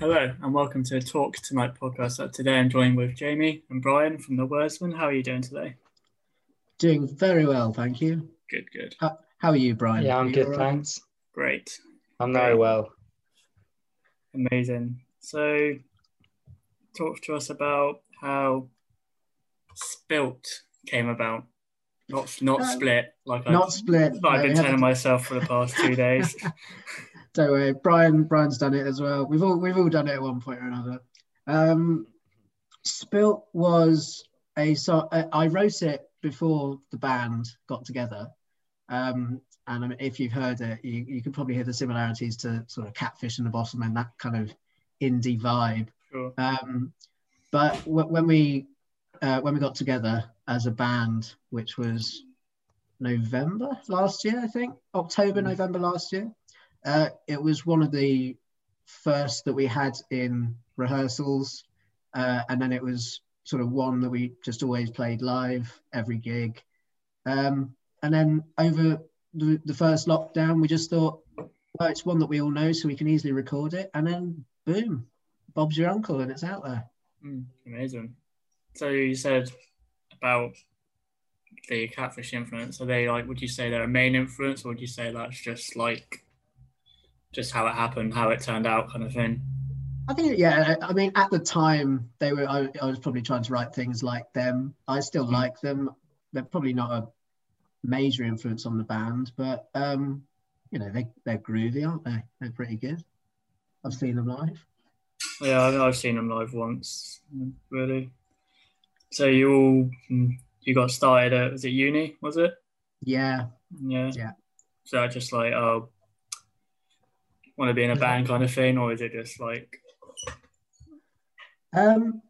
Hello and welcome to Talk Tonight podcast. Uh, today I'm joined with Jamie and Brian from the Wordsmen. How are you doing today? Doing very well, thank you. Good, good. How, how are you, Brian? Yeah, I'm good, all right? thanks. Great. I'm very well. Amazing. So talk to us about how Spilt came about. Not not Um, split, like Not I've, split. I've no, been telling myself for the past two days. Don't worry, Brian. Brian's done it as well. We've all we've all done it at one point or another. Um, Spilt was a so uh, I wrote it before the band got together, um, and I mean, if you've heard it, you, you can probably hear the similarities to sort of Catfish and the Bottlemen and that kind of indie vibe. Sure. Um, but w- when we uh, when we got together as a band, which was November last year, I think October, Mm. November last year, uh, it was one of the first that we had in rehearsals, uh, and then it was sort of one that we just always played live every gig. Um, and then over the, the first lockdown, we just thought, well, it's one that we all know, so we can easily record it, and then boom, Bob's your uncle, and it's out there. Mm, amazing. So you said about the catfish influence. Are they like? Would you say they're a main influence, or would you say that's just like just how it happened, how it turned out, kind of thing? I think, yeah. I mean, at the time, they were. I, I was probably trying to write things like them. I still Mm. like them. They're probably not a major influence on the band, but um, you know, they they're groovy, aren't they? They're pretty good. I've seen them live. Yeah, I- I've seen them live once. Really. So you all mm, you got started at was it uni? Was it? Yeah, Yeah. Yeah. So I just like oh, want to be in a band kind of thing, or is it just like um,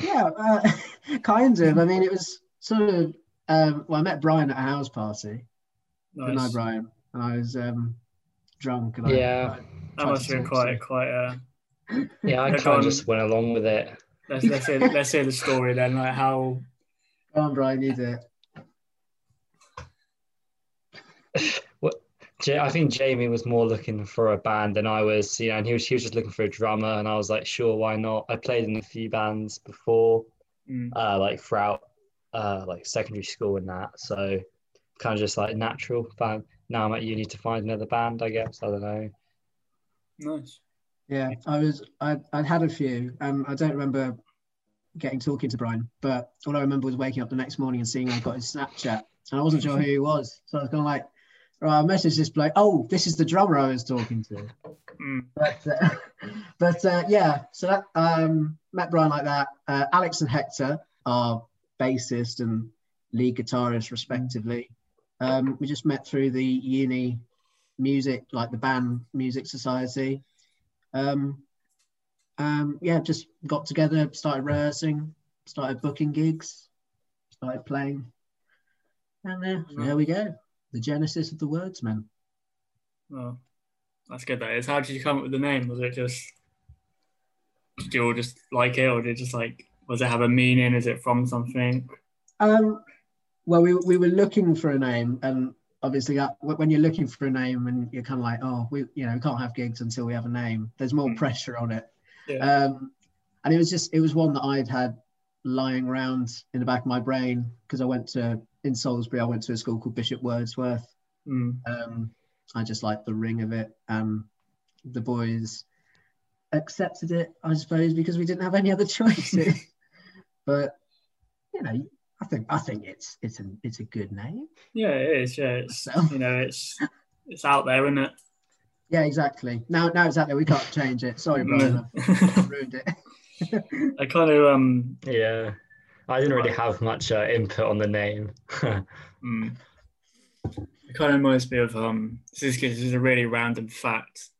yeah, uh, kind of. I mean, it was sort of. Um, well, I met Brian at a house party. Good night. Brian. And I was um, drunk. And Yeah. I, That must have been quite quite. Uh, Yeah, I kind of just went along with it. let's let's hear let's hear the story then. Like how Go on, Brian. You do it. Ja- I think Jamie was more looking for a band than I was, you know, and he was, he was just looking for a drummer. And I was like, sure, why not? I played in a few bands before, mm, uh, like throughout uh, like secondary school and that. So kind of just like natural. But now I'm at uni to find another band, I guess. I don't know. nice. Yeah, I was. I I'd had a few, and I don't remember getting talking to Brian, but all I remember was waking up the next morning and seeing I got his Snapchat, and I wasn't sure who he was, so I was kind of like, right, I messaged this bloke. Oh, this is the drummer I was talking to. Mm, But uh, but uh, yeah, so that um, met Brian like that. Uh, Alex and Hector are bassist and lead guitarist respectively. Um, we just met through the uni music, like the band music society. Um, um, yeah, just got together, started rehearsing, started booking gigs, started playing, and uh, there we go. The genesis of the words, Wordsmen. well, that's good. That is. How did you come up with the name? Was it just did you all just like it, or did it just like was it have a meaning? Is it from something? Um, well, we, we were looking for a name, and obviously, uh, when you're looking for a name, and you're kind of like, oh, we you know we can't have gigs until we have a name. There's more Mm. pressure on it, Yeah. um, and it was just it was one that I'd had lying around in the back of my brain because I went to in Salisbury. I went to a school called Bishop Wordsworth. Mm, Um, I just liked the ring of it, and the boys accepted it, I suppose, because we didn't have any other choices. but you know, I think I think it's it's a it's a good name. yeah, it is. Yeah, it's So you know it's it's out there, isn't it? yeah, exactly. Now now it's out there. We can't change it. Sorry, Brian, I've ruined it. I kind of um Yeah. I didn't really have much uh, input on the name. Mm. It kind of reminds me of um. This is this is a really random fact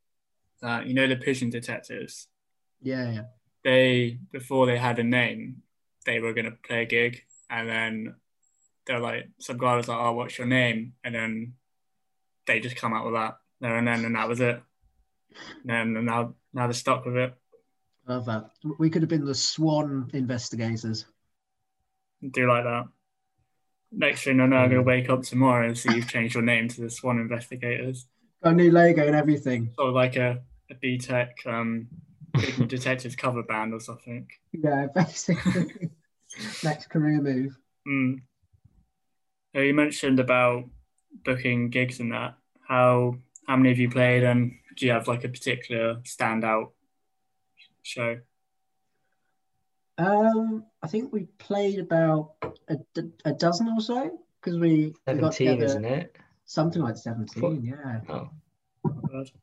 that you know the pigeon detectives. yeah, yeah. They before they had a name, they were gonna play a gig, and then they're like some guy was like, "Oh, what's your name?" And then they just come out with that there and then, and that was it. And then now now they're stuck with it. Love that. We could have been the Swan investigators. Do like that. Next thing I know, I'm gonna wake up tomorrow and see you've changed your name to the Swan Investigators. Got a new logo and everything. sort of like a, a um, Big Detectives cover band or something. Yeah, basically. Next career move. Mm. Uh, You mentioned about booking gigs and that. How how many have you played, and do you have like a particular standout show? Um, I think we played about a, a dozen or so because we, we got 17, together isn't it? something like 17, yeah. Oh,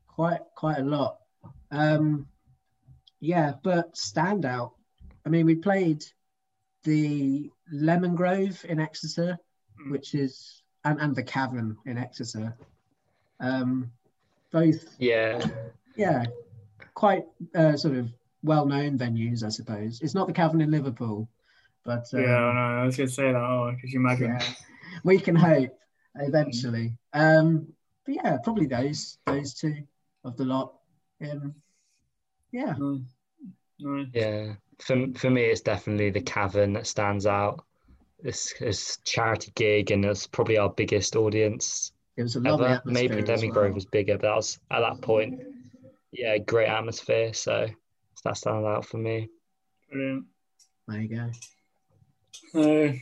quite quite a lot. Um, yeah, but standout. I mean, we played the Lemon Grove in Exeter, Mm. which is and, and the Cavern in Exeter. Um, both, yeah. yeah, quite uh, sort of well-known venues, I suppose. It's not the Cavern in Liverpool, but um, Yeah, I know. I was gonna say that. Oh, could you imagine? yeah, we can hope eventually. Um, but yeah, probably those those two of the lot. Um, yeah. No, no. Yeah, for for me, it's definitely the Cavern that stands out. It's it's charity gig, and it's probably our biggest audience It was a lovely ever. atmosphere. Maybe as Demi well. Grove was bigger, but that was at that point, yeah, great atmosphere. So that stands out for me. Brilliant. There you go. So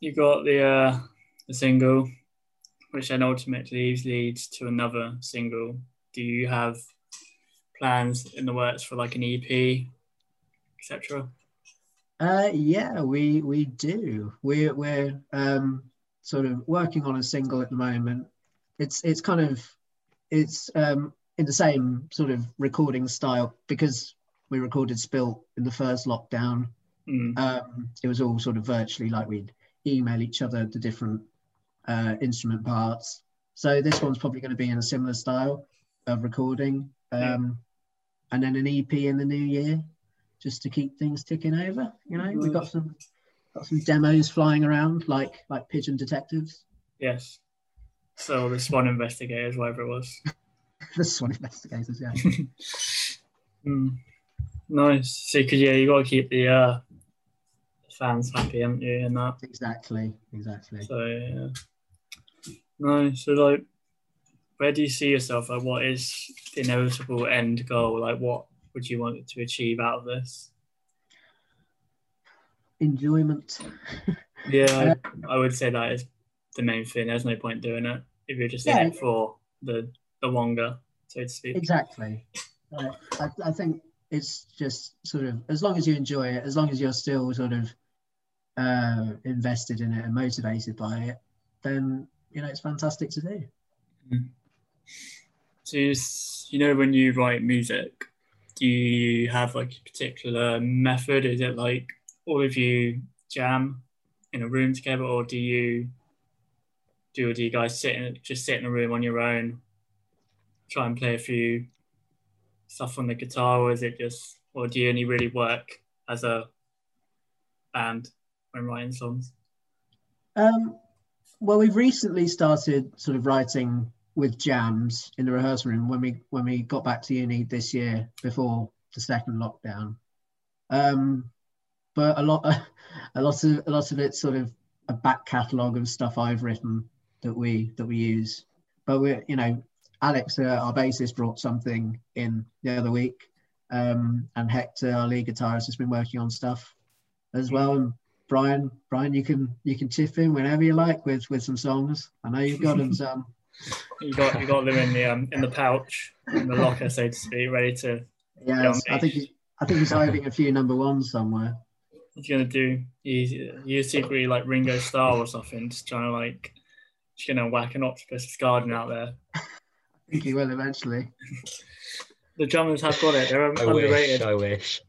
you got the uh, the single, which then ultimately leads to another single. Do you have plans in the works for like an EP, etc.? Uh, yeah, we we do. We're we're um, sort of working on a single at the moment. It's it's kind of it's um, in the same sort of recording style because we recorded Spilt in the first lockdown. Mm. um, it was all sort of virtually like we'd email each other the different uh, instrument parts. So this one's probably going to be in a similar style of recording, um, and then an EP in the new year, just to keep things ticking over. You know, we've got some got some demos flying around, like like Pigeon Detectives. Yes. So the Swan Investigators, whatever it was. the Swan Investigators, yeah. Mm. Nice. So, cause yeah, you got to keep the uh, fans happy, haven't you? And that. exactly, exactly. So yeah. Nice. So like, where do you see yourself? Like, what is the inevitable end goal? Like, what would you want to achieve out of this? Enjoyment. Yeah, I would say that is the main thing. There's no point doing it if you're just in it for the the wonga, so to speak. Exactly. Uh, I, I think it's just sort of as long as you enjoy it, as long as you're still sort of uh, invested in it and motivated by it, then you know it's fantastic to do. So you, you know when you write music, do you have like a particular method? Is it like all of you jam in a room together, or do you do or do you guys sit in just sit in a room on your own, try and play a few stuff on the guitar, or is it just, or do you only really work as a band when writing songs? Um, well, we've recently started sort of writing with jams in the rehearsal room when we when we got back to uni this year before the second lockdown. Um, but a lot a lot of a lot of it's sort of a back catalogue of stuff I've written that we that we use. But we're you know Alex, uh, our bassist, brought something in the other week, um, and Hector, our lead guitarist, has been working on stuff as well. And Brian, Brian, you can you can chip in whenever you like with with some songs. I know you've got them some. You got you got them in the um, in the pouch, in the locker, so to speak, ready to. Yes, I think he's, I think he's hiding a few number ones somewhere. What's he gonna do? You you secretly like Ringo Starr or something, just trying to like, just gonna whack an octopus garden out there. I think he will eventually. The Germans have got it. They're I underrated. wish. I wish.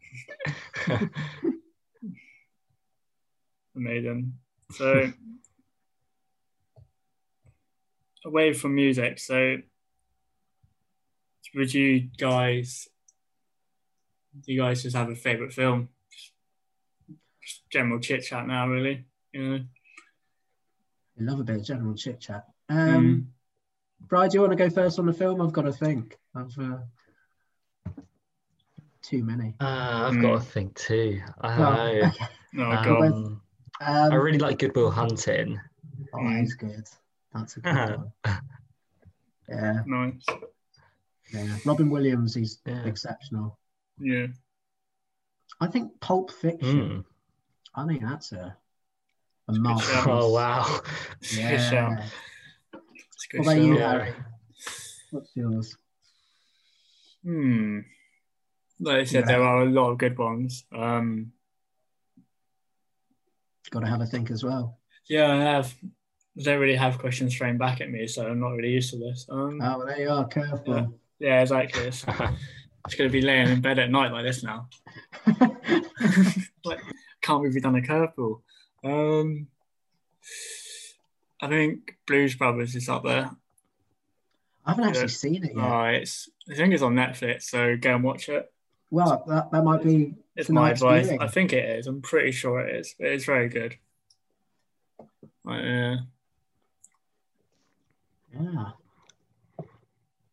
Amazing. So, away from music, so would you guys, do you guys just have a favorite film? Just general chit chat now, really. You know. I love a bit of general chit chat. Um, Brian, do you want to go first on the film? I've got to think. I've uh, too many. Uh, I've Hmm. got to think too. I don't Oh, know. okay. Oh god. Um, Um, I really like Good Will Hunting. oh, he's good. That's a good one. Yeah, Nice. yeah. Robin Williams, he's Yeah. exceptional. Yeah. I think Pulp Fiction. Hmm. I think that's a a good masterpiece. shout. Oh wow. Yeah. Shout. It's a good What about you, shout. Yeah. Harry? What's yours? Hmm. Like I said, Yeah. there are a lot of good ones. Um, Got to have a think as well. yeah, I have. I don't really have questions thrown back at me, so I'm not really used to this. Um, Oh, well, there you are, Careful. yeah, exactly. It's, it's going to be laying in bed at night like this now. like, can't believe we've done a curveball. Um, I think Blues Brothers is up there. I haven't actually Yeah. seen it yet. Oh, it's I think it's on Netflix, so go and watch it. well, that, that might be It's my advice. viewing. I think it is. I'm pretty sure it is. It's very good. Like, uh, Yeah.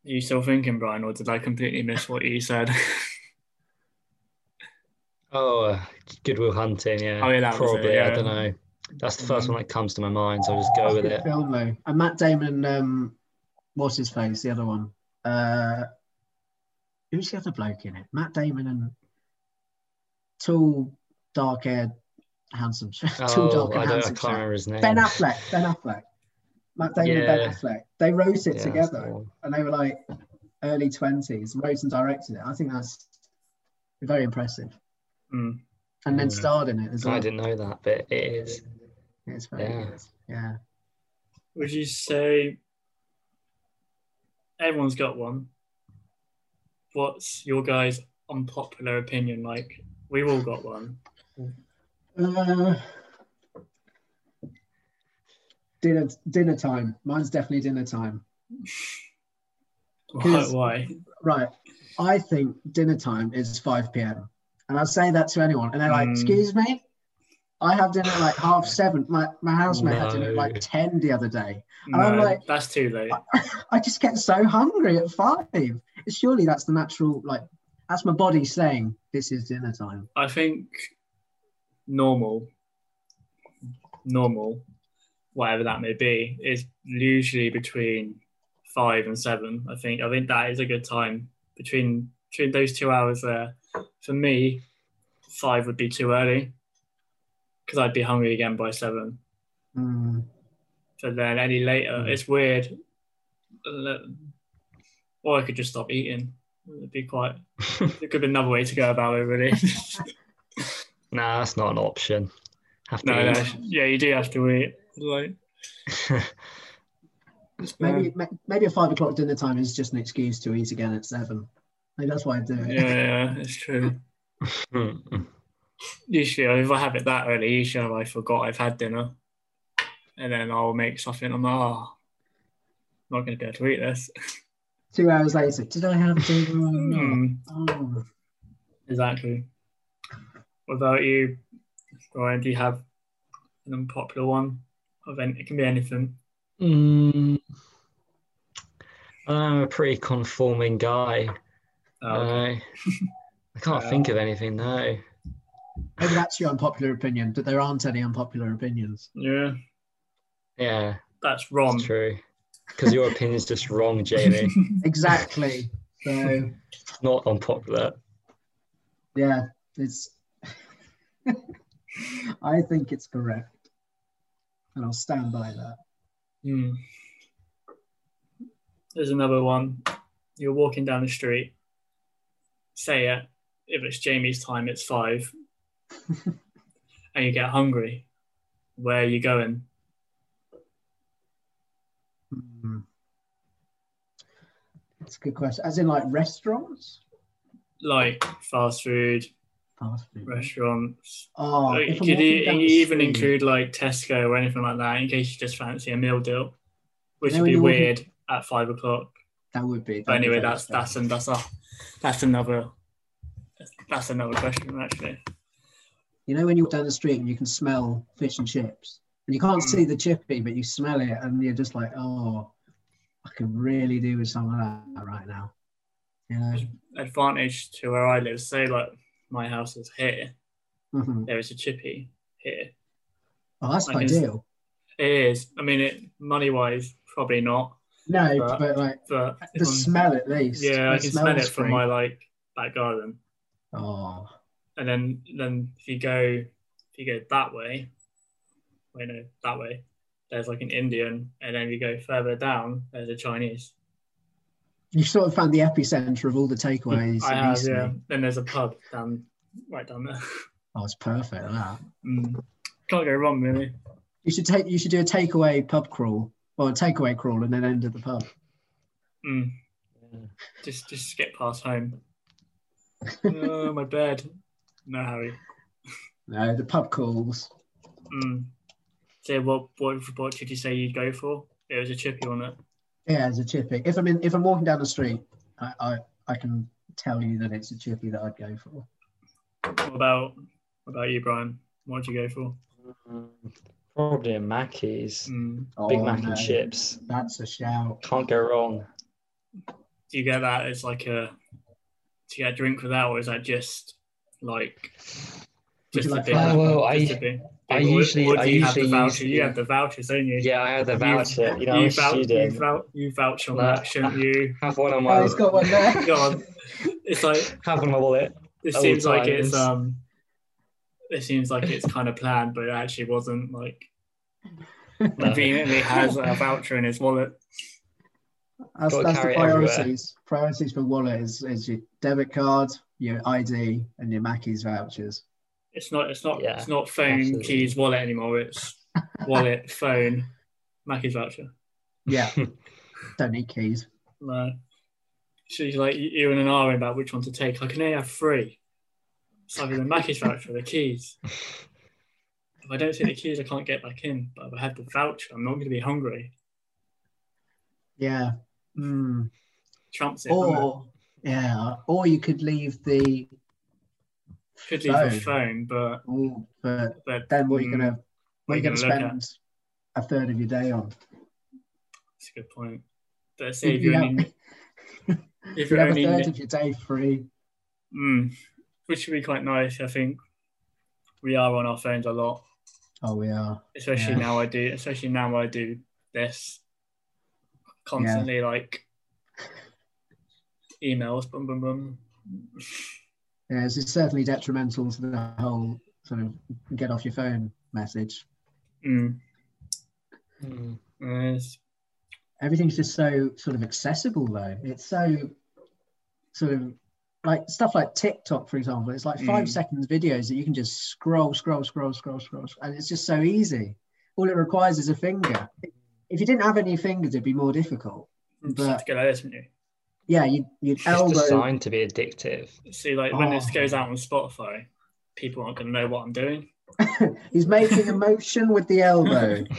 you still thinking, Brian, or did I completely miss what you said? Oh, uh, Good Will Hunting. Yeah. Oh, yeah, that was it, Probably. yeah. I don't know. That's the first one that comes to my mind, so I'll just go with Good it. film though. And Matt Damon, um, what's his face? The other one. Uh, who's the other bloke in it? Matt Damon and tall, dark-haired, handsome. tall, Oh, dark, I and don't. I handsome. can't remember his name. Ben Affleck. Ben Affleck. Matt Damon and Ben Affleck. They wrote it Yeah, together, one. and they were like early twenties. Wrote and directed it. I think that's very impressive. Mm. And then Mm. starred in it as well. I didn't know that, but it is. It's very Yeah. Yeah. Would you say everyone's got one? What's your guys' unpopular opinion? Like, we've all got one. Uh, dinner dinner time. Mine's definitely dinner time. Why? Why? Right. I think dinner time is 5 p.m. And I say that to anyone, and they're like, Mm. "Excuse me." I have dinner at like half seven. My my housemate had dinner at like ten the other day. No, I'm like- that's too late. I just get so hungry at five. Surely that's the natural like that's my body saying this is dinner time. I think normal, normal, whatever that may be, is usually between five and seven. I think I think that is a good time between between those two hours there. For me, five would be too early because I'd be hungry again by seven. Mm. So then any later, Mm. it's weird. Or I could just stop eating. It'd be quite. It could be another way to go about it, really. nah, that's not an option. Have to no, no, yeah, you do have to eat. Like, Maybe ma- maybe a five o'clock dinner time is just an excuse to eat again at seven. Maybe that's why I do it. yeah, yeah, it's true. Mm. Usually, if I have it that early, usually I forgot I've had dinner, and then I'll make something. I'm like, oh, I'm not going to be able to eat this. Two hours later, did I have dinner or not? Hmm, Oh. exactly. What about you, Brian? Do you have an unpopular one? Of any, it can be anything. Mm. I'm a pretty conforming guy. Oh, Uh, I can't Yeah. think of anything now. Maybe that's your unpopular opinion, that there aren't any unpopular opinions. yeah, Yeah, that's wrong. it's true. Because your opinion's just wrong, Jamie. Exactly. So Not unpopular. yeah, it's I think it's correct. And I'll stand by that. Hmm. There's another one. You're walking down the street. Say it. If it's Jamie's time, it's five. and you get hungry. Where are you going? Hmm. That's a good question. As in like restaurants? Like fast food, Fast food. restaurants. Oh, Like, you could e- you even street- include like Tesco or anything like that in case you just fancy a meal deal, which would be you're walking- weird at five o'clock. that would be. But be anyway, very that's that's and that's a, that's another that's another question actually. You know when you walk down the street and you can smell fish and chips, and you can't Mm. see the chippy, but you smell it, and you're just like, oh, I could really do with some of that right now. You know? advantage to where I live. Say like my house is here, Mhm. there is a chippy here. Oh, that's ideal. It is. I mean, it money wise probably not, No, but- but like but the smell at least. yeah, The I can smell it smell's from my like back garden. Oh, and then then if you go if you go that way, wait no that way, there's like an Indian, and then if you go further down, there's a Chinese. you sort of found the epicenter of all the takeaways. I have yeah. Then there's a pub down right down there. Oh, it's perfect. That. Mm. Can't go wrong really. You should take. You should do a takeaway pub crawl or a takeaway crawl and then end at the pub. Mm. Just just get past home. oh my bed. No Harry. No, the pub calls. Mm. So what what what did you say you'd go for? It was a chippy on it. Yeah, it's a chippy. If I'm in, if I'm walking down the street, I, I I can tell you that it's a chippy that I'd go for. What about what about you, Brian? What would you go for? Probably a Mackey's. Mm. Big Oh, Mac no, and chips. That's a shout. Can't go wrong. Do you get that as like a to get a drink with that, or is that just like just you a like big? fries? Uh, well, I- just a big- I or- usually- or I you have the usually voucher. use You the- have the vouchers, don't you? Yeah, I had the voucher. You know, you, I'm vouch, you, student. vouch, you vouch on No. that, shouldn't you? Have one on Oh, my he's got one there. God, it's like have one on my wallet. it seems like it's um, it seems like it's kind of planned, but it actually wasn't. Like No. conveniently has a voucher in his wallet. That's, that's the carry it everywhere. priorities. Priorities for wallet is, is your debit card, your ID, and your Mackey's vouchers. It's not. It's not. Yeah, it's not phone absolutely. keys wallet anymore. It's wallet phone Mackey's voucher. Yeah, don't need keys. No. She's like you and an arguing about which one to take. I can only have three. It's either the Mackey's voucher or the keys. If I don't take the keys, I can't get back in. But if I have the voucher, I'm not going to be hungry. Yeah. Mm. Trumps it. it? Or yeah, or you could leave the. Could leave a phone. phone, but Oh, but but then what are you mm, gonna what are you are gonna spend a third of your day on? That's a good point. Say if You you're have, only, if you you're have a only third of your day free. mm, which would be quite nice. I think we are on our phones a lot, Oh, we are. especially Yeah. now. I do, especially now I do this constantly, like emails, boom, boom, boom. Yeah, it's certainly detrimental to the whole sort of get off your phone message. Mm. Mm. Yes. Everything's just so sort of accessible though. It's so sort of like stuff like TikTok, for example. It's like five Mm. seconds videos that you can just scroll, scroll, scroll, scroll, scroll, and it's just so easy. All it requires is a finger. If you didn't have any fingers, it'd be more difficult. You just have to like this, wouldn't Yeah, you'd, you'd It's elbow. designed to be addictive. See, like when this Oh. goes out on Spotify, people aren't going to know what I'm doing. He's making a motion with the elbow.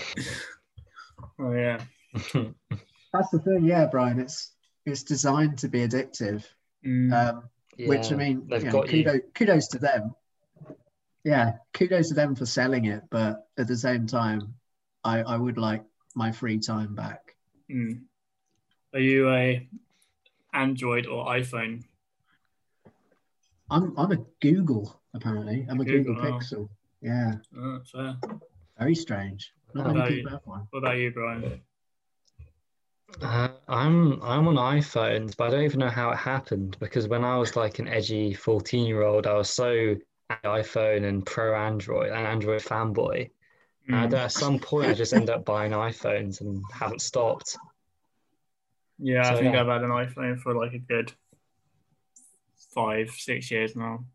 Oh yeah. That's the thing, yeah, Brian. It's it's designed to be addictive. Mm. Um, which I mean, they've you know, got you. kudos, kudos to them. Yeah, kudos to them for selling it, but at the same time, I, I would like my free time back. Mm. Are you a Android or iPhone? I'm I'm a Google apparently. I'm a Google, Google, oh. Pixel. Yeah, Oh, fair. very strange. Not Oh, many no, one. What about you, Brian? Uh, I'm I'm on iPhones, but I don't even know how it happened because when I was like an edgy 14 year old, I was so iPhone and pro Android and Android fanboy. Mm. And at some point, I just end up buying iPhones and haven't stopped. Yeah, I think yeah. I've had an iPhone for like a good five, six years now.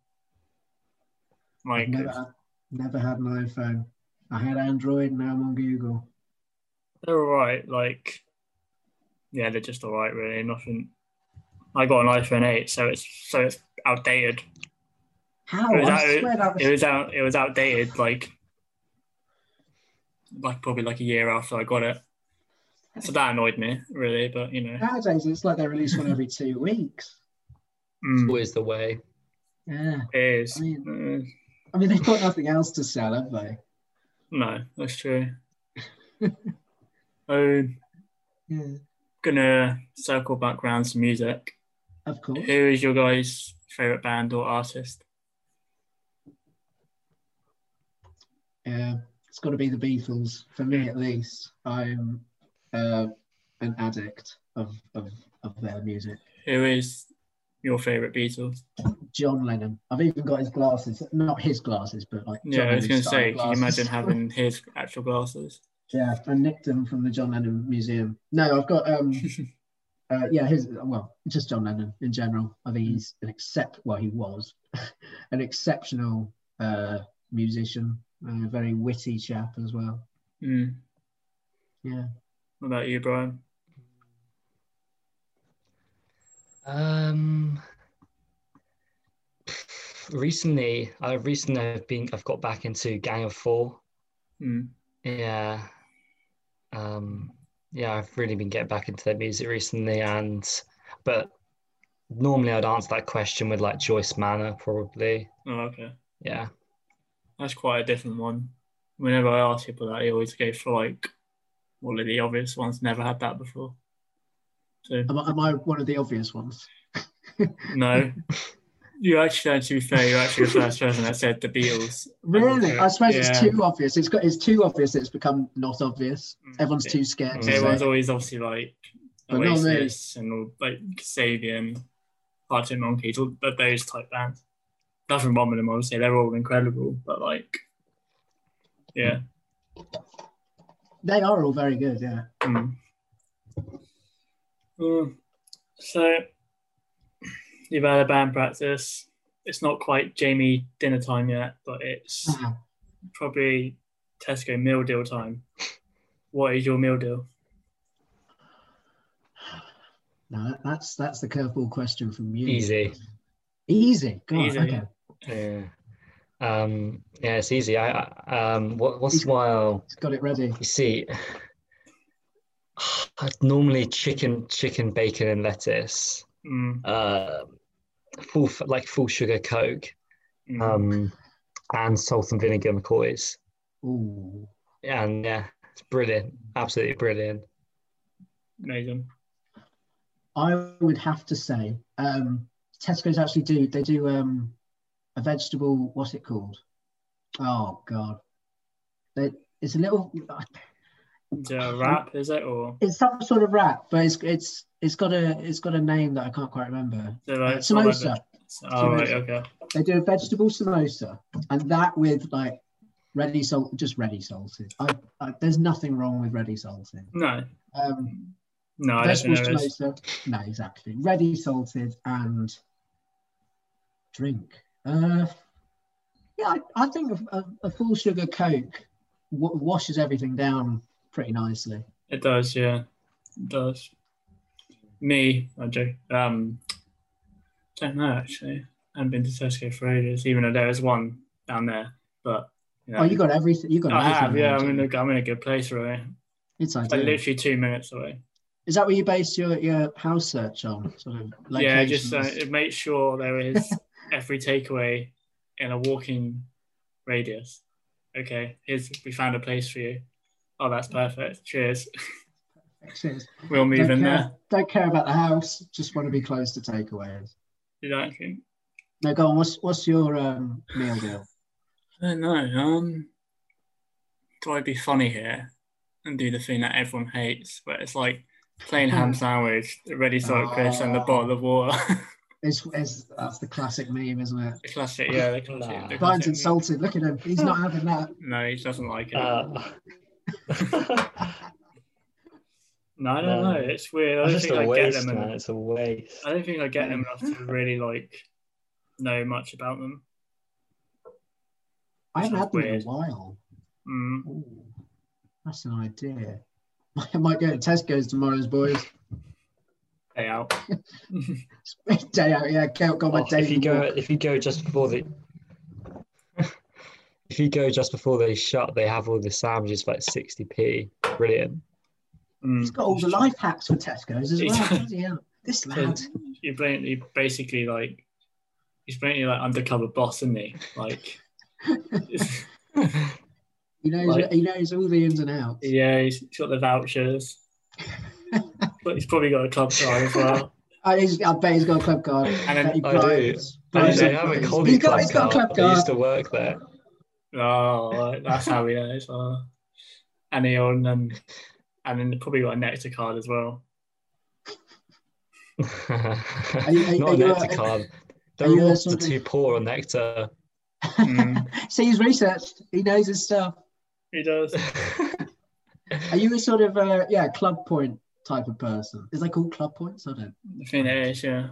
Like, never had, never had an iPhone. I had Android, now I'm on Google. they're all right. Like, yeah, they're just all right, really. Nothing. I got an iPhone 8, so it's so it's outdated. How? It was out- It was was out. It was outdated. Like, like probably like a year after I got it. So that annoyed me, really. But you know, nowadays. It's like they release one every two weeks. mm, Always the way. Yeah, it is. I mean- Uh, I mean they've got nothing else to sell, have they? no, that's true. I'm Yeah, gonna circle back around to music. of course. Who is your guys' favorite band or artist? Yeah, it's got to be the Beatles for me at least. I'm uh, an addict of, of of their music. Who is your favorite Beatles? John Lennon. I've even got his glasses, not his glasses, but like John Yeah, I was going to say, can you imagine having his actual glasses? yeah, I nicked them from the John Lennon Museum. No, I've got um, uh, yeah, his well, just John Lennon in general. I think he's an except well, he was an exceptional uh, musician, and a very witty chap as well. Mm. Yeah. What about you, Brian? Um, recently, I recently have been. I've got back into Gang of Four. Mm. Yeah. Um, yeah, I've really been getting back into their music recently, and but normally I'd answer that question with like Joyce Manor, probably. Oh, okay. Yeah. That's quite a different one. Whenever I ask people that, they always go for like one of the obvious ones. Never had that before. So Am I, am I one of the obvious ones? no, you actually, to be fair, you're actually the first person that said the Beatles. Really? I suppose it's too obvious. It's got it's too obvious. It's become not obvious. Mm, Everyone's too scared to Everyone's say. always obviously like But. Oasis and all, like Kasabian, Arctic Monkeys, all but those type bands. Nothing wrong with them, obviously. They're all incredible, but like, yeah. They are all very good. Yeah. Mm. Mm. So you've had a band practice. It's not quite Jamie dinner time yet, but it's Ah, probably Tesco meal deal time. What is your meal deal? No, that's that's the curveball question from you. Easy. Easy. God, Easy. Okay. Yeah. Um, yeah, it's easy. I, I um, what, what's He's- while He's got it ready. you see, normally chicken, chicken, bacon, and lettuce. Mm, Uh, full like full sugar Coke. mm. Um, and salt and vinegar McCoys. Ooh. And yeah, it's brilliant. Absolutely brilliant. Amazing. I would have to say, um, Tesco's actually do they do um, a vegetable. What's it called? Oh God, they, it's a little. Is it a wrap, is it? Or It's some sort of wrap, but it's it's it's got a it's got a name that I can't quite remember. it Uh, like, like samosa. oh, right, okay. They do a vegetable samosa, and that with like ready salt, just ready salted. I, I, there's nothing wrong with ready salted. No, Um, no, vegetable think there is. samosa, no, exactly. Ready salted and drink. Uh, yeah, I, I think a, a, a full sugar Coke w- washes everything down pretty nicely. It does, yeah. It does. Me, I do. Um, don't know actually. I haven't been to Tesco for ages, even though there is one down there. But you know, Oh, you got everything. You got. I have, everything yeah. I'm in, a, I'm in a good place really. It's ideal. Like literally two minutes away. Is that where you base your, your house search on? Sort of Yeah, just uh, makes sure there is every takeaway in a walking radius. Okay, here's we found a place for you. Oh, that's perfect. Cheers. Cheers. We'll move don't in care, there. Don't care about the house. Just want to be close to takeaways. You don't? No, go on. What's what's your um, meal deal? I don't know. Um, do I be funny here and do the thing that everyone hates, but it's like plain ham sandwich, ready salt crisp, and the Oh. bottle of water? It's, it's that's the classic meme, isn't it? the classic, yeah, the classic. Nah. the Brian's classic- insulted. Look at him. He's not having that. No, he doesn't like it. Uh, no, I don't no. know. It's weird. I don't just think a I get them. man. Enough. It's a waste. I don't think I get them enough to really like know much about them. I haven't had them in a while. Mm. Ooh, that's an idea. I might go to Tesco's tomorrow's boys. Pay out. day out, yeah. Got got my Oh, daily if you go, walk. if you go just before the, if you go just before they shut, they have all the sandwiches for like sixty p. Brilliant. Mm. He's got all the life hacks for Tesco's as well. Bloody hell. This lad. You're blatantly, basically like, he's blatantly like undercover boss, isn't he? Like, He knows Like- he knows all the ins and outs. yeah, he's got the vouchers, but he's probably got a club card as well. I, I bet he's got a club card. And then- he I do. bribes- I bribes have a employees. Colby He's got, club he's got a club card. I used to work there. Oh, that's how he knows. Oh. And he on um, and then probably got a Nectar card as well. you- are Not a you Nectar a- card. They're you a all the too poor on nectar. Mm. See, he's researched. He knows his stuff. He does. Are you a sort of uh, yeah club point type of person? Is they called club points? I don't. I think it is, yeah.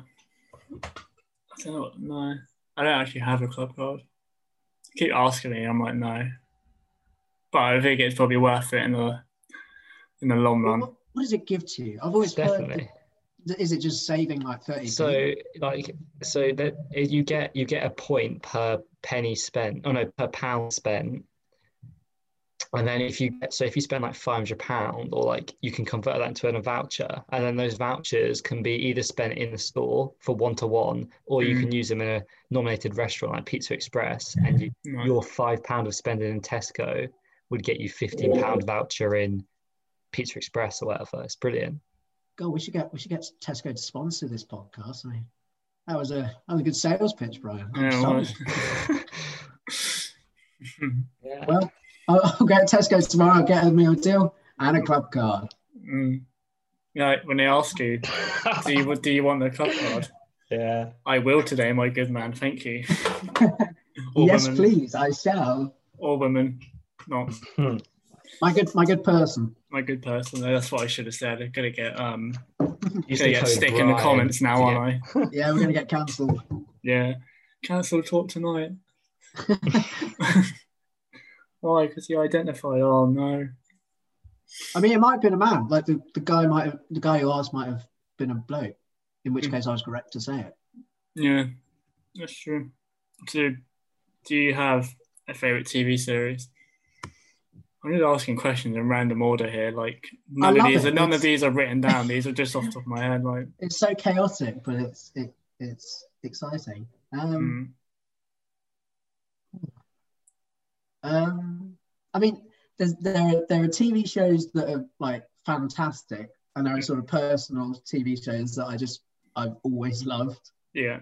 I don't know. I don't actually have a club card. Keep asking me, I'm like, no. But I think it's probably worth it in the in the long run. What, what does it give to you? I've always heard. Definitely. that- Is it just saving like thirty? So like so that you get you get a point per penny spent. Oh no, per pound spent. And then if you get so if you spend like five hundred pound or like you can convert that into a voucher, and then those vouchers can be either spent in the store for one to one, or you Mm. can use them in a nominated restaurant like Pizza Express, and you, Right. your five pound of spending in Tesco would get you fifteen pound voucher in Pizza Express or whatever. It's brilliant. God, we should get we should get Tesco to sponsor this podcast. I mean, that was a that was a good sales pitch, Brian. I'm Yeah, it sold. Yeah. Well, I'll, I'll go to Tesco tomorrow. Get a meal deal and a club card. Mm. Yeah, when they ask you, do you do you want the club card? yeah. I will today, my good man. Thank you. Yes, women. please. I shall. Or women, not My good my good person. my good person. That's what I should have said. I'm gonna get um, Use gonna get code stick in the comments now, aren't I? Yeah, we're gonna get cancelled. Yeah. Cancel talk tonight. Why? Because you identified. Oh no. I mean, it might have been a man. Like the, the guy might have the guy who asked might have been a bloke. In which Mm. case, I was correct to say it. Yeah, that's true. So, do you have a favorite TV series? I'm just asking questions in random order here. Like none of these, it. none It's- of these are written down. These are just off the top of my head. Like, It's so chaotic, but it's it, it's exciting. Um, mm, um, I mean, there's, there are there are TV shows that are like fantastic, and there are sort of personal TV shows that I just I've always loved. yeah,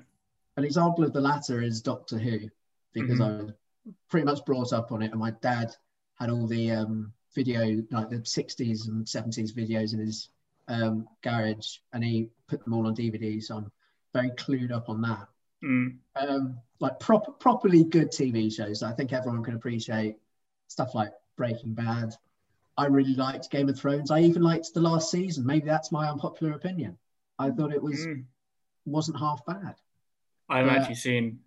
An example of the latter is Doctor Who, because Mhm. I was pretty much brought up on it, and my dad had all the um, video, like the 60s and 70s videos in his um, garage, and he put them all on DVD. So I'm very clued up on that. mm, Um, like proper, properly good TV shows. I think everyone can appreciate stuff like Breaking Bad. I really liked Game of Thrones. I even liked the last season. Maybe that's my unpopular opinion. I thought it was mm. wasn't half bad. I haven't Yeah. actually seen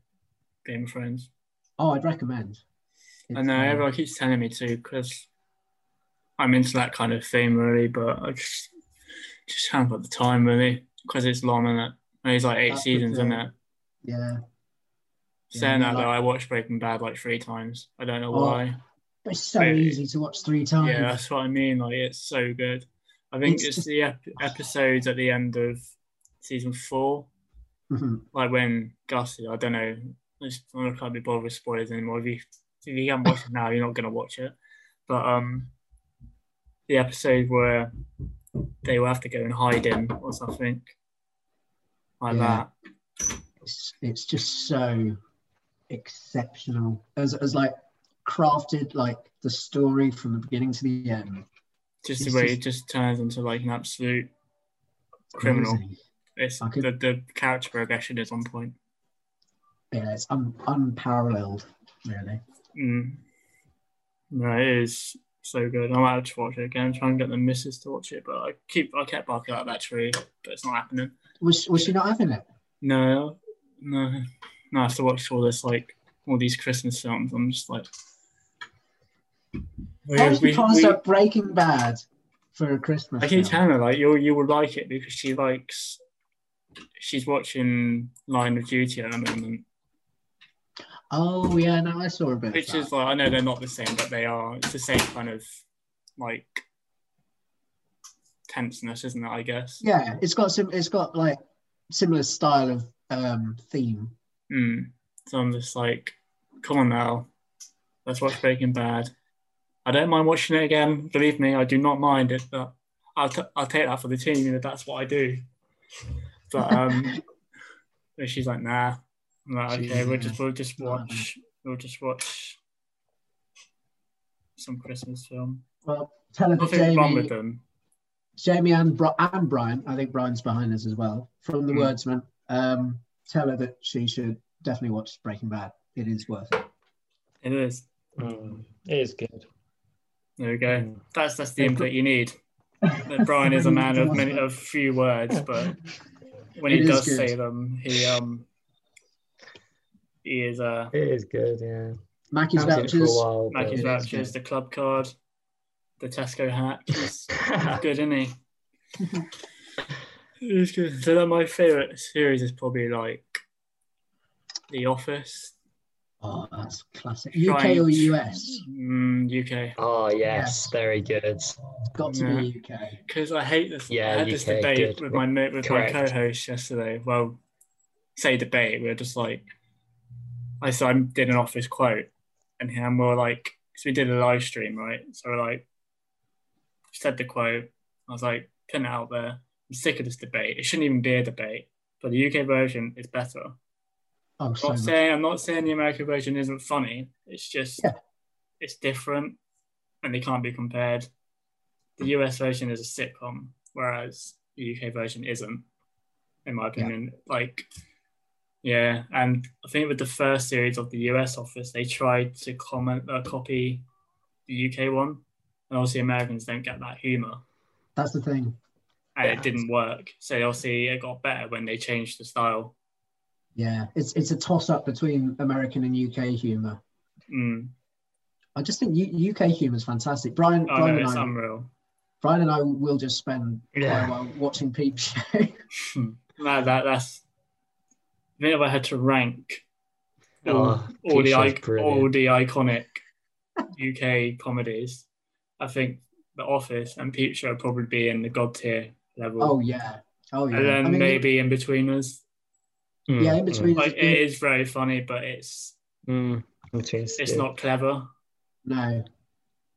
Game of Thrones. Oh, I'd recommend. I know um, everyone keeps telling me to because I'm into that kind of theme really, but I just just haven't got the time really because it's long and it. And it's like eight seasons, isn't it? Yeah. Yeah, Saying that like- though, I watched Breaking Bad like three times. I don't know Oh, why. But it's so easy to watch three times. Yeah, that's what I mean. Like it's so good. I think It's it's, just- the ep- episodes at the end of season four, Mhm. like when Gus. I don't know. I can't be bothered with spoilers anymore. If you if you haven't watched it now, you're not gonna watch it. But um, the episode where they will have to go and hide him or something like Yeah. that. it's, it's just so exceptional as, as like crafted like the story from the beginning to the end Just the way just- it just turns into like an absolute criminal. Amazing. It's could- the, the character progression is on point. yeah it's un, unparalleled really Mm. No, it is so good. I'm have to watch it again. Try and get the missus to watch it, but I keep I kept barking up that tree, but it's not happening. was, was she not having it No, no, no. I have to watch all this like all these Christmas films. I'm just like, we, How did we- you we- up breaking bad for christmas I keep film? telling her like you you will like it because she likes. She's watching Line of Duty at the moment, oh yeah no i saw a bit which of that. is like I know they're not the same, but they are. It's the same kind of like tenseness, isn't it? I guess. yeah it's got some it's got like similar style of um theme Mm. So I'm just like, come on now, let's watch Breaking Bad. I don't mind watching it again. Believe me, I do not mind it. But I'll, t- I'll take that for the team if that's what I do. But um, but she's like, nah. I'm like, okay, we'll just we'll just watch we'll just watch some Christmas film. well tell Nothing wrong with them. jamie and, Bri- and brian i think brian's behind us as well from the Mm. Wordsmen um tell her that she should definitely watch Breaking Bad. It is worth it. It is. Mm, it is good. There we go. Mm. That's that's the input you need. Brian is a man of many of few words, but when he does good. say them, he um he is uh It is good, yeah. Mackie's Haven't seen it for a vouchers. while, like his vouchers, good. the club card, the Tesco hat. He's but- good, isn't he? He's good. So that my favourite series is probably like The Office. Oh, that's classic. Trying UK or US? Mm, UK. oh yes, Yes. very good. It's got to be UK. Because I hate this. Yeah, I had this UK, debate good. with my mate, with Correct. my co-host yesterday. Well, say debate. We were just like, I so I did an office quote, and him we were like, because we did a live stream, right? So we're like, said the quote. I was like, putting it out there. I'm sick of this debate. It shouldn't even be a debate. But the UK version is better. Oh, I'm so not saying I'm not saying the American version isn't funny. It's just Yeah. it's different, and they can't be compared. The US version is a sitcom, whereas the UK version isn't, in my opinion. Like, yeah, and I think with the first series of the US Office, they tried to comment uh, copy the UK one, and obviously Americans don't get that humor, That's the thing. And Yeah. it didn't work. So obviously it got better when they changed the style. Yeah, it's it's a toss up between American and UK humor. Mm. I just think U- UK humor is fantastic. Brian, Oh Brian, no, and I, unreal. Brian and I will just spend quite Yeah. a while watching Peep Show. No, that that's. I think if I had to rank all, Oh, all the Peep Show's ic- brilliant. all the iconic UK comedies, I think The Office and Peep Show would probably be in the god tier level, oh yeah, oh yeah. and then I mean, maybe Inbetweeners. Mm, yeah, in between. Like is it good. very funny, but it's Mm, in between it's good. not clever. No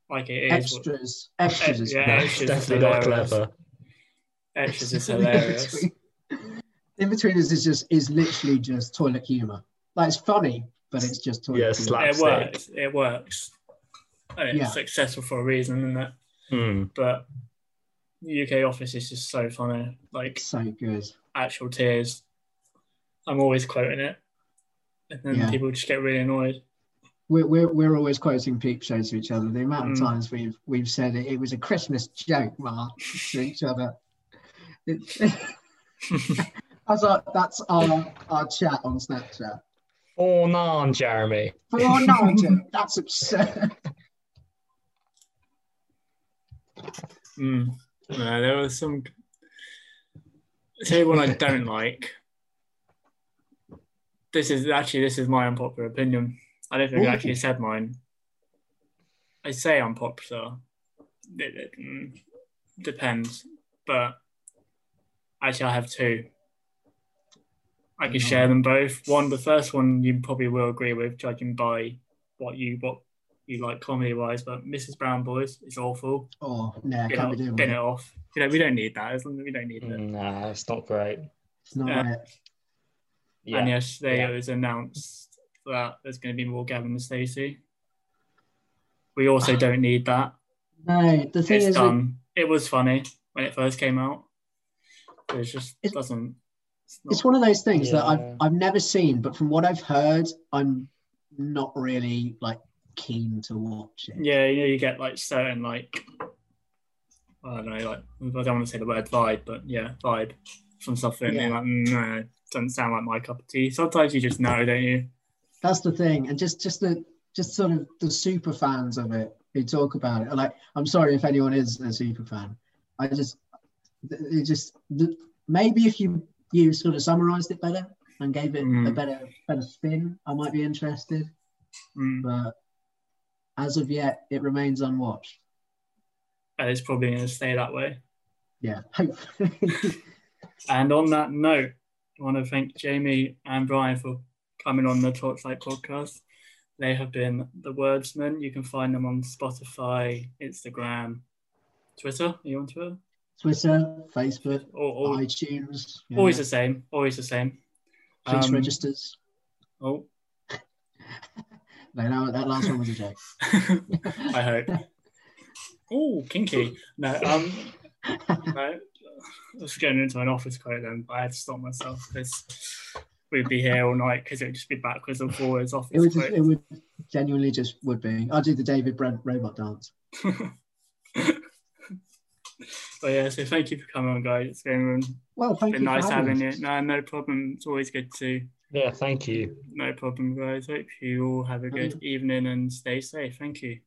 Like it is. extras. Extras is yeah, No, it's it's definitely not clever. Extras is In hilarious. Inbetweeners is just is literally just toilet humor. Like it's funny, but it's just toilet Yeah, humor. slap- It works. It works. And it's Yeah. successful for a reason, isn't it? Mm, but the UK office is just so funny. Like So good. actual tears. I'm always quoting it, and then Yeah. people just get really annoyed. We're, we're, we're always quoting peep shows to each other. The amount of Mm. times we've we've said it, it was a Christmas joke, Mark, to each other. It, that's our that's our, our chat on Snapchat. Oh no, Jeremy. Oh no, Jim, that's absurd. Mm. No, there was some. I'll tell you one I don't like. This is actually this is my unpopular opinion. I don't think I Ooh. actually said mine. I say unpopular. It, it, mm, depends, but actually I have two. I can share them both. One, the first one you probably will agree with, judging by what you what you like comedy wise. But Mrs. Brown Boys is awful Oh no, you can't know, be doing bin it. it off. You know, we don't need that. As long as we don't need it. Mm, nah, it's not great. It's not Yeah. it. Yeah. And yesterday Yeah. it was announced that there's going to be more Gavin and Stacey. We also ah. don't need that. No, the thing It's is, done. It was funny when it first came out. It just It's- doesn't. It's, it's one of those things that I've I've never seen, but from what I've heard, I'm not really like keen to watch it. yeah, you know, you get like certain like I don't know, like I don't want to say the word vibe, but yeah, vibe from something. Yeah. Like, no, doesn't sound like my cup of tea. Sometimes you just know, don't you? That's the thing, and just just the just sort of the super fans of it who talk about it. Like, I'm sorry if anyone is a super fan. I just it just maybe if you you sort of summarized it better and gave it a Mm. better better spin, I might be interested. Mm. But as of yet, it remains unwatched. And it's probably going to stay that way. Yeah, hopefully. And on that note, I want to thank Jamie and Brian for coming on the Talk Tonight podcast. They have been the wordsmen. You can find them on Spotify, Instagram, Twitter. Are you on Twitter? Twitter, Facebook, Or, or iTunes. yeah. always the same. Always the same. police Um, registers. Oh, No, no, that last one was a joke. I hope. Oh, kinky. No, um, no. I was getting into an office quote then, but I had to stop myself because we'd be here all night because it would just be backwards and forwards off. It would just, it would genuinely just would be. I'll do the David Brent robot dance. but yeah, so thank you for coming on, guys. It's been, well, thank been you nice having you. No, no problem. It's always good to. Yeah, thank you. No problem, guys. Hope you all have a good evening and stay safe. Thank you.